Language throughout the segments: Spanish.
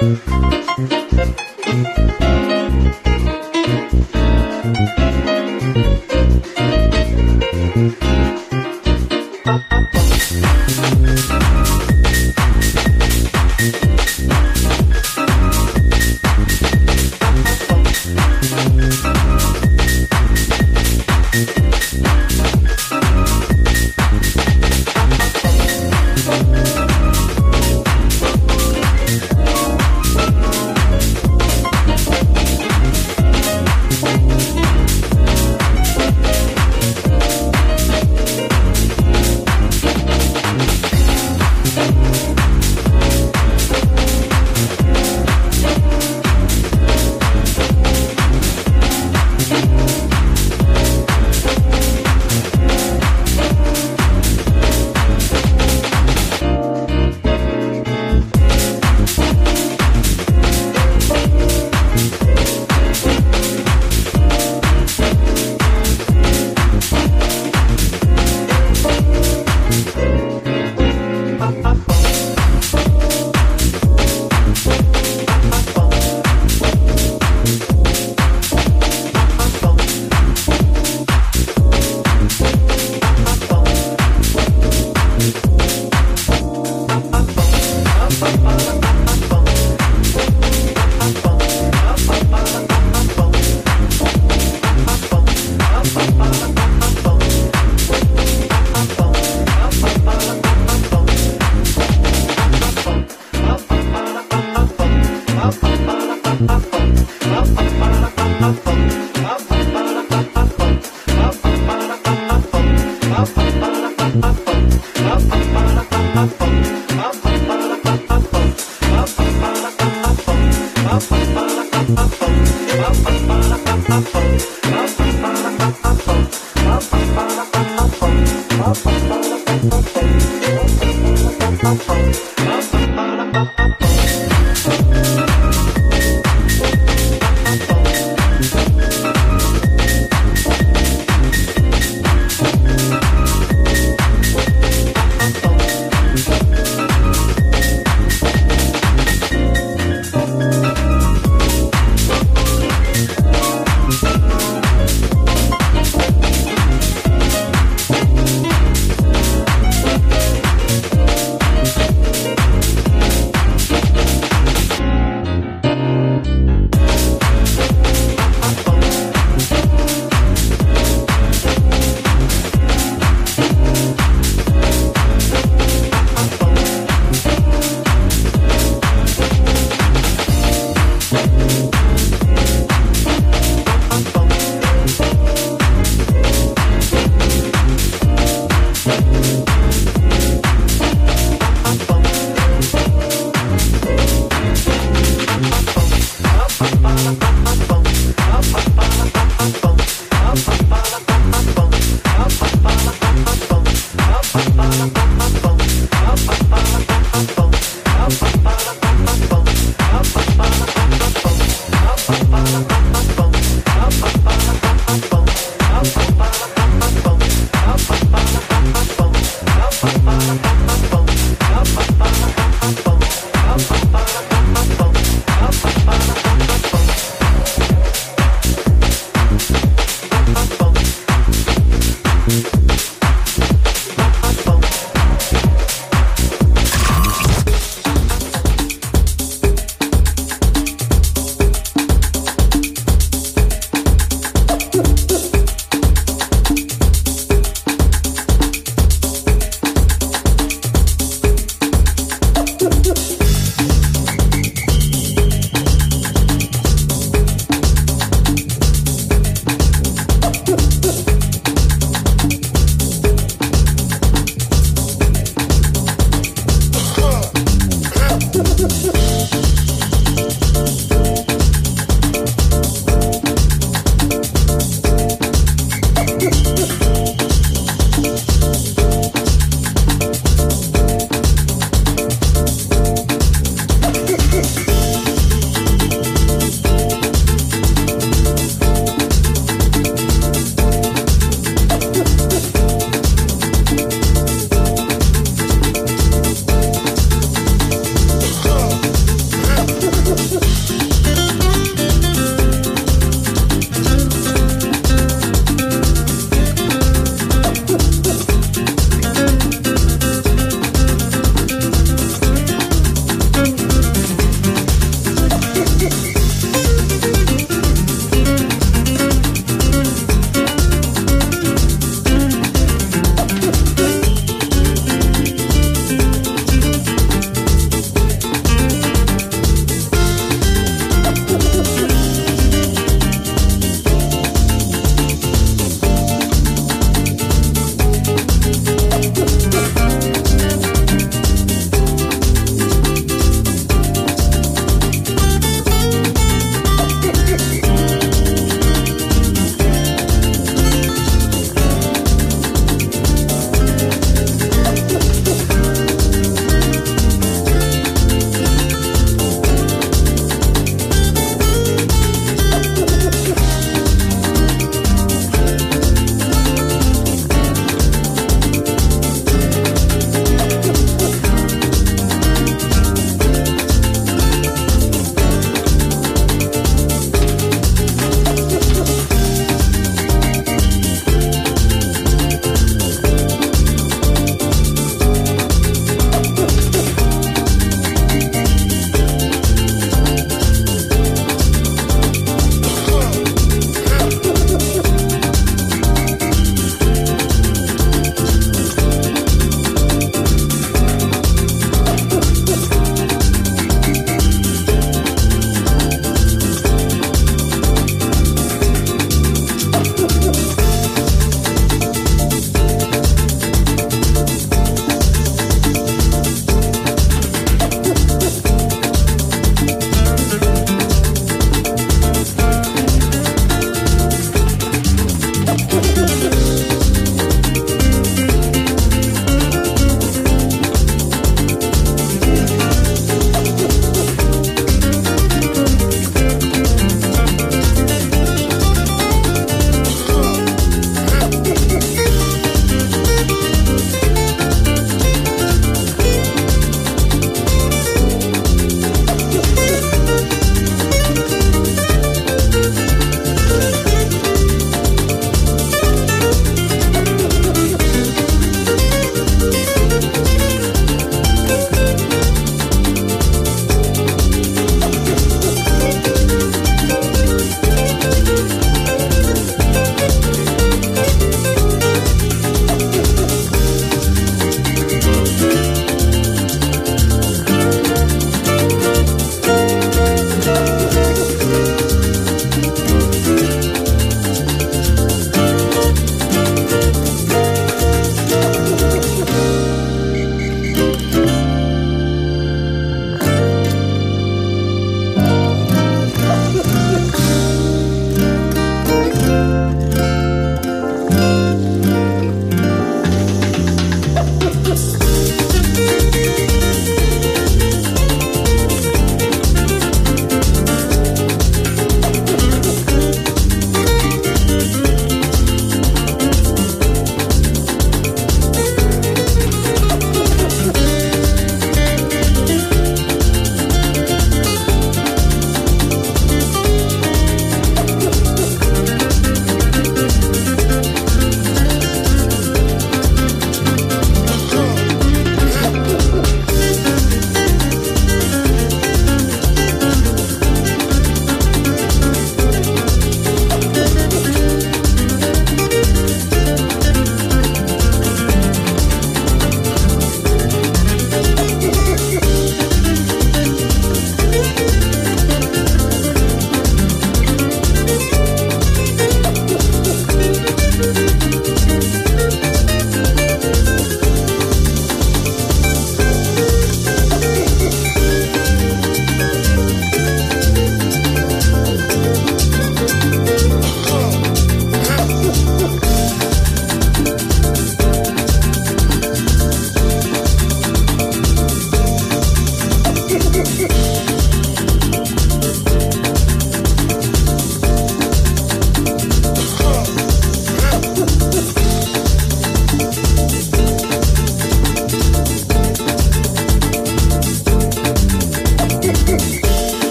Mm-hmm. up.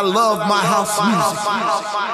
I love my house music.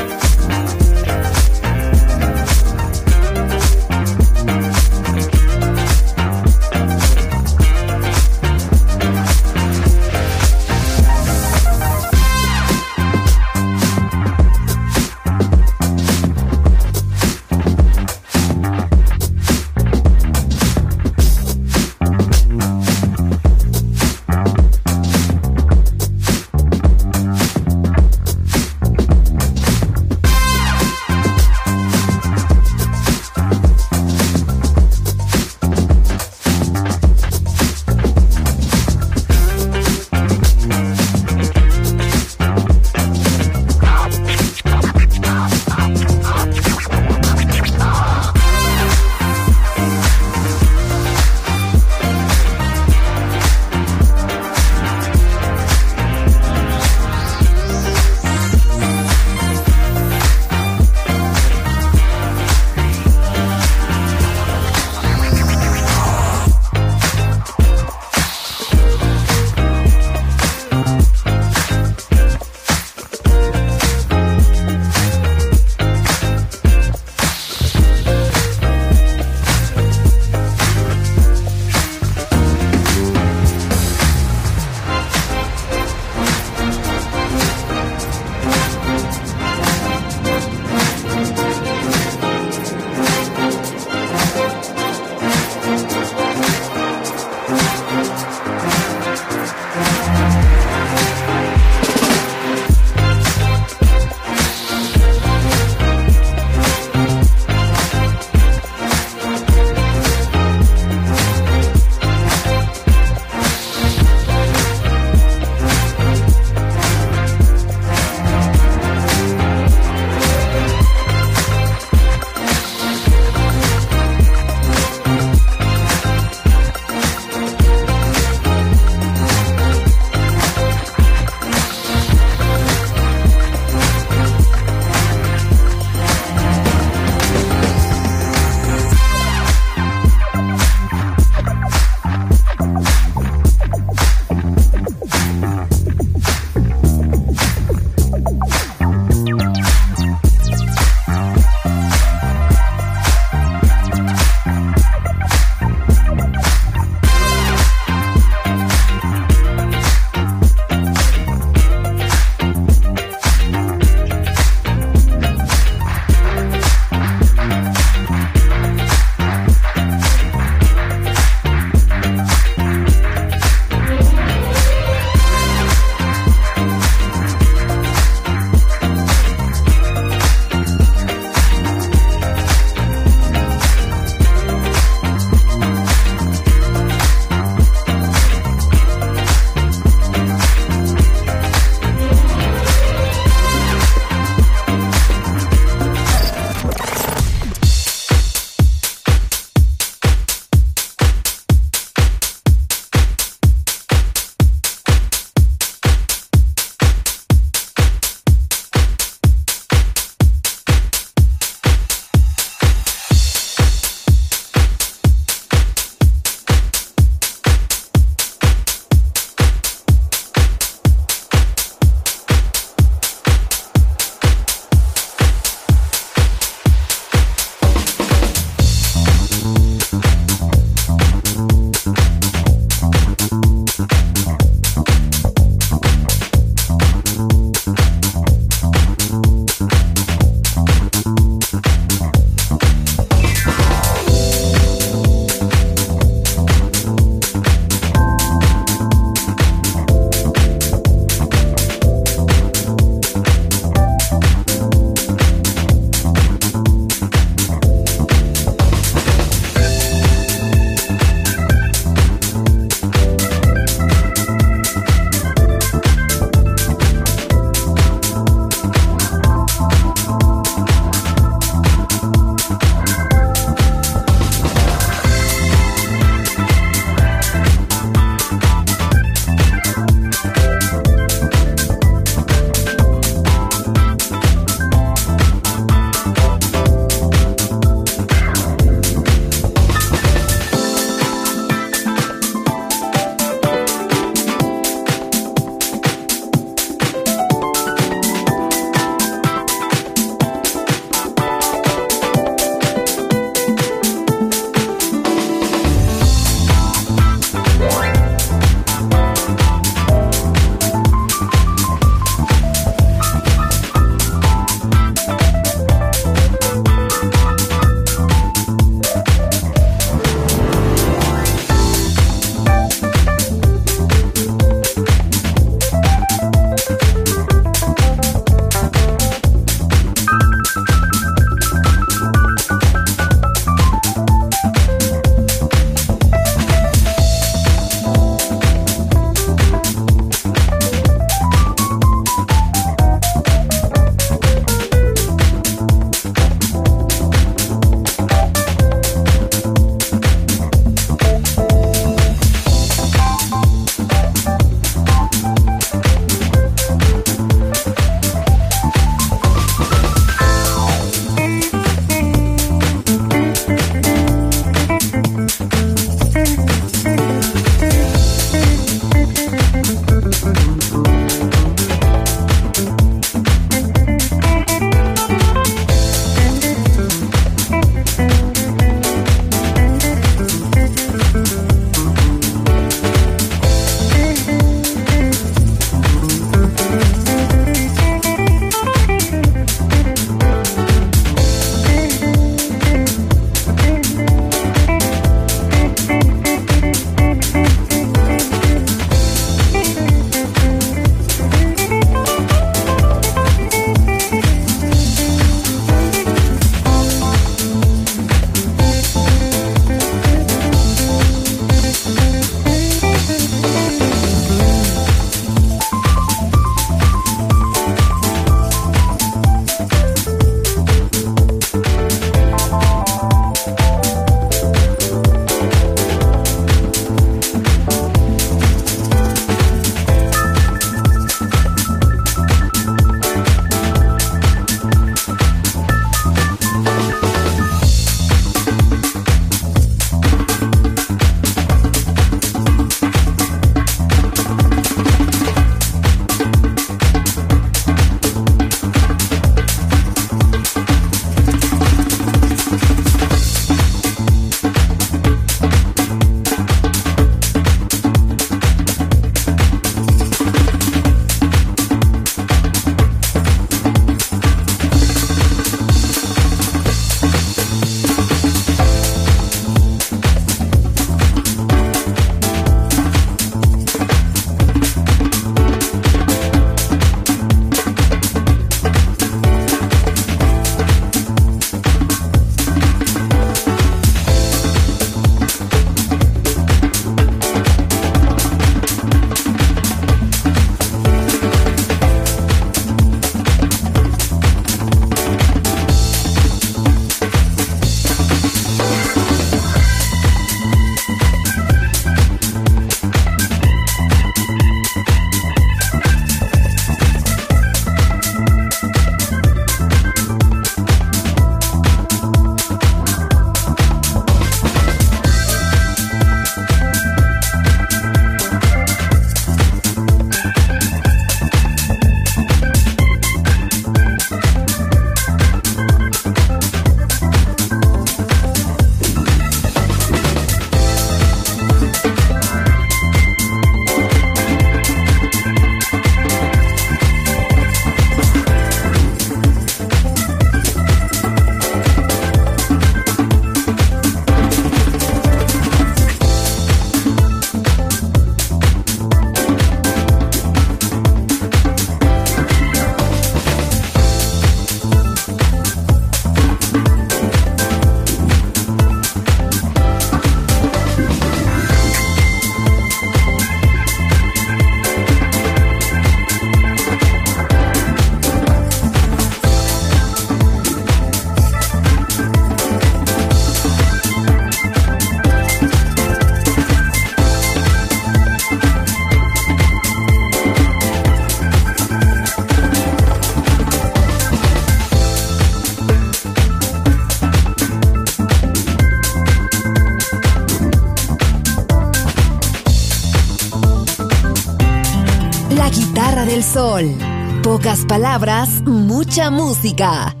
Pocas palabras, mucha música.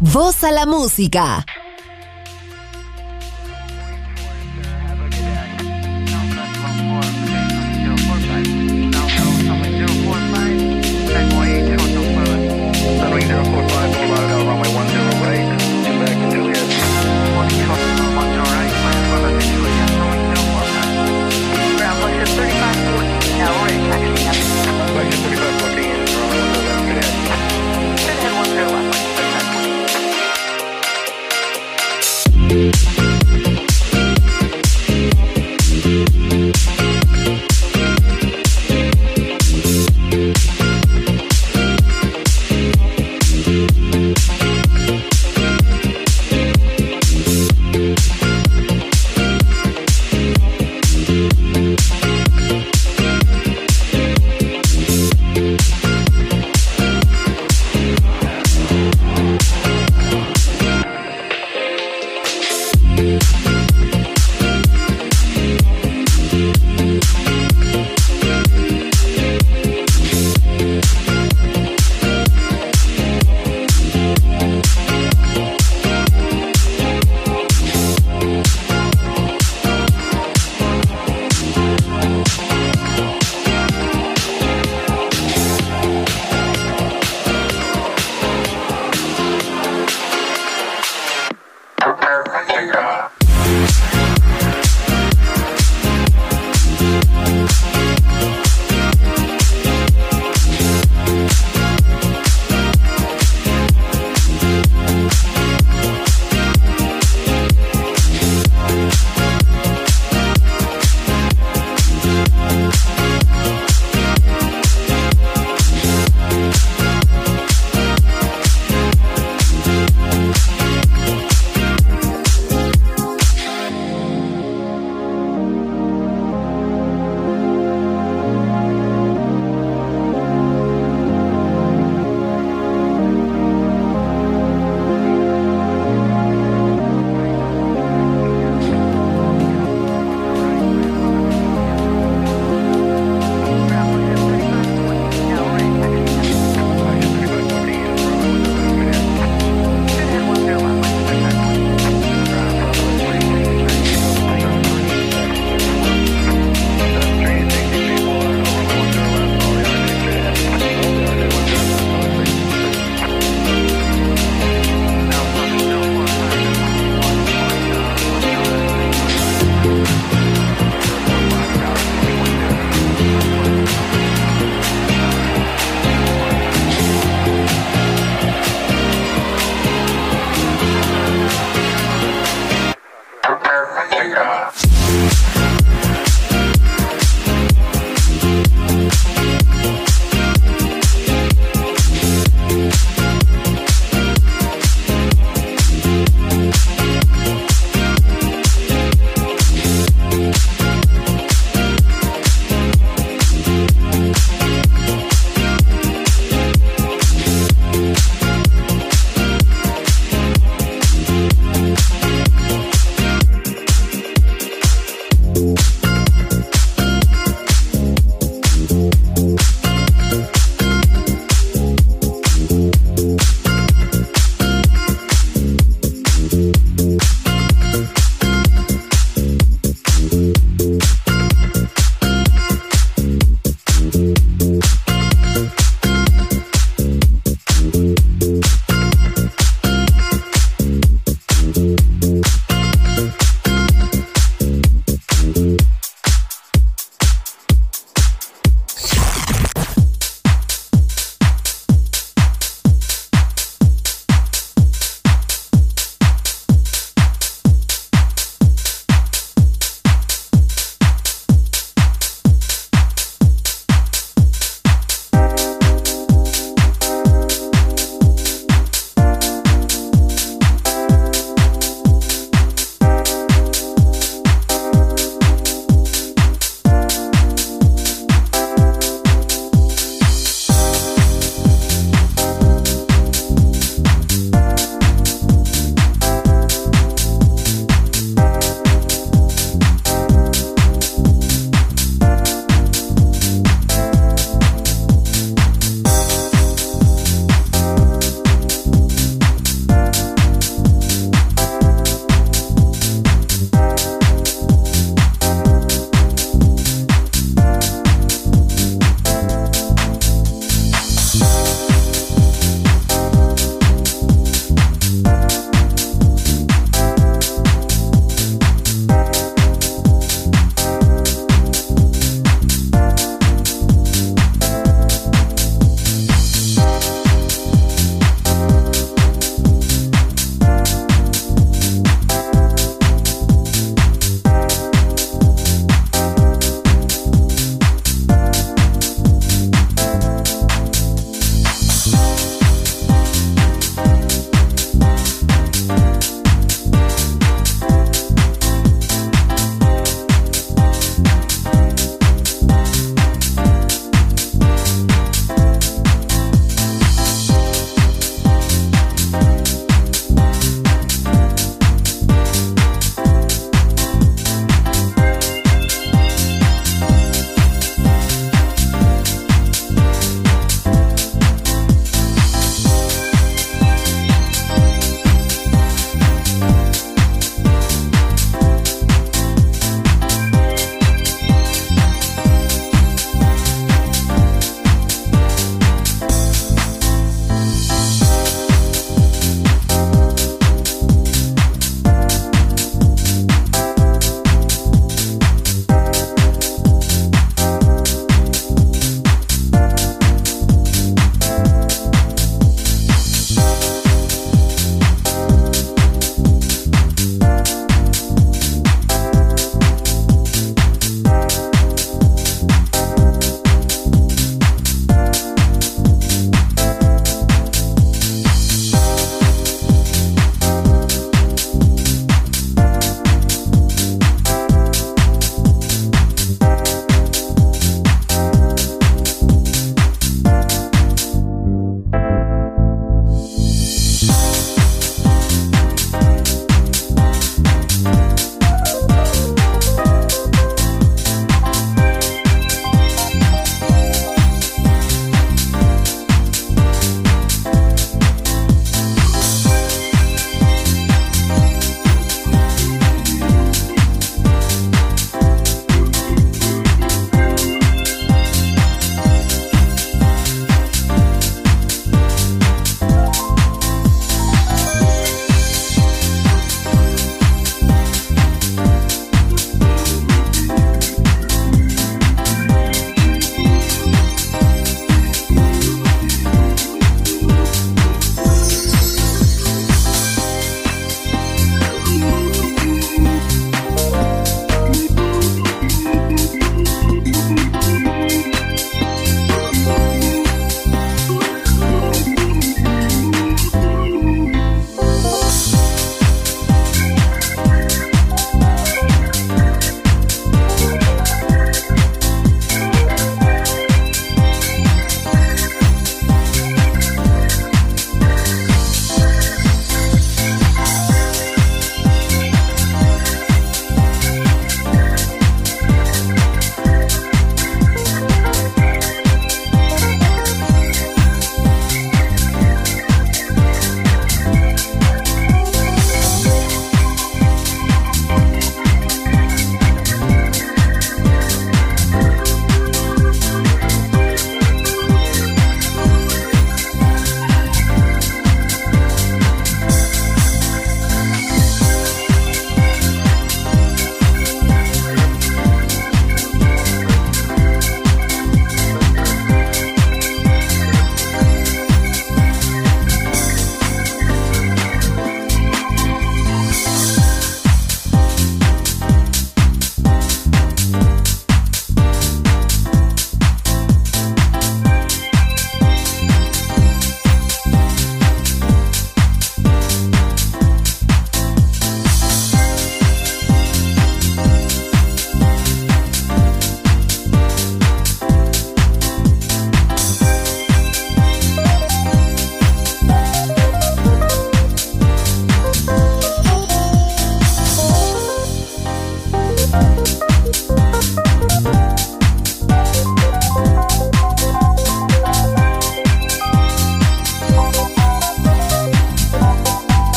Voz a la música.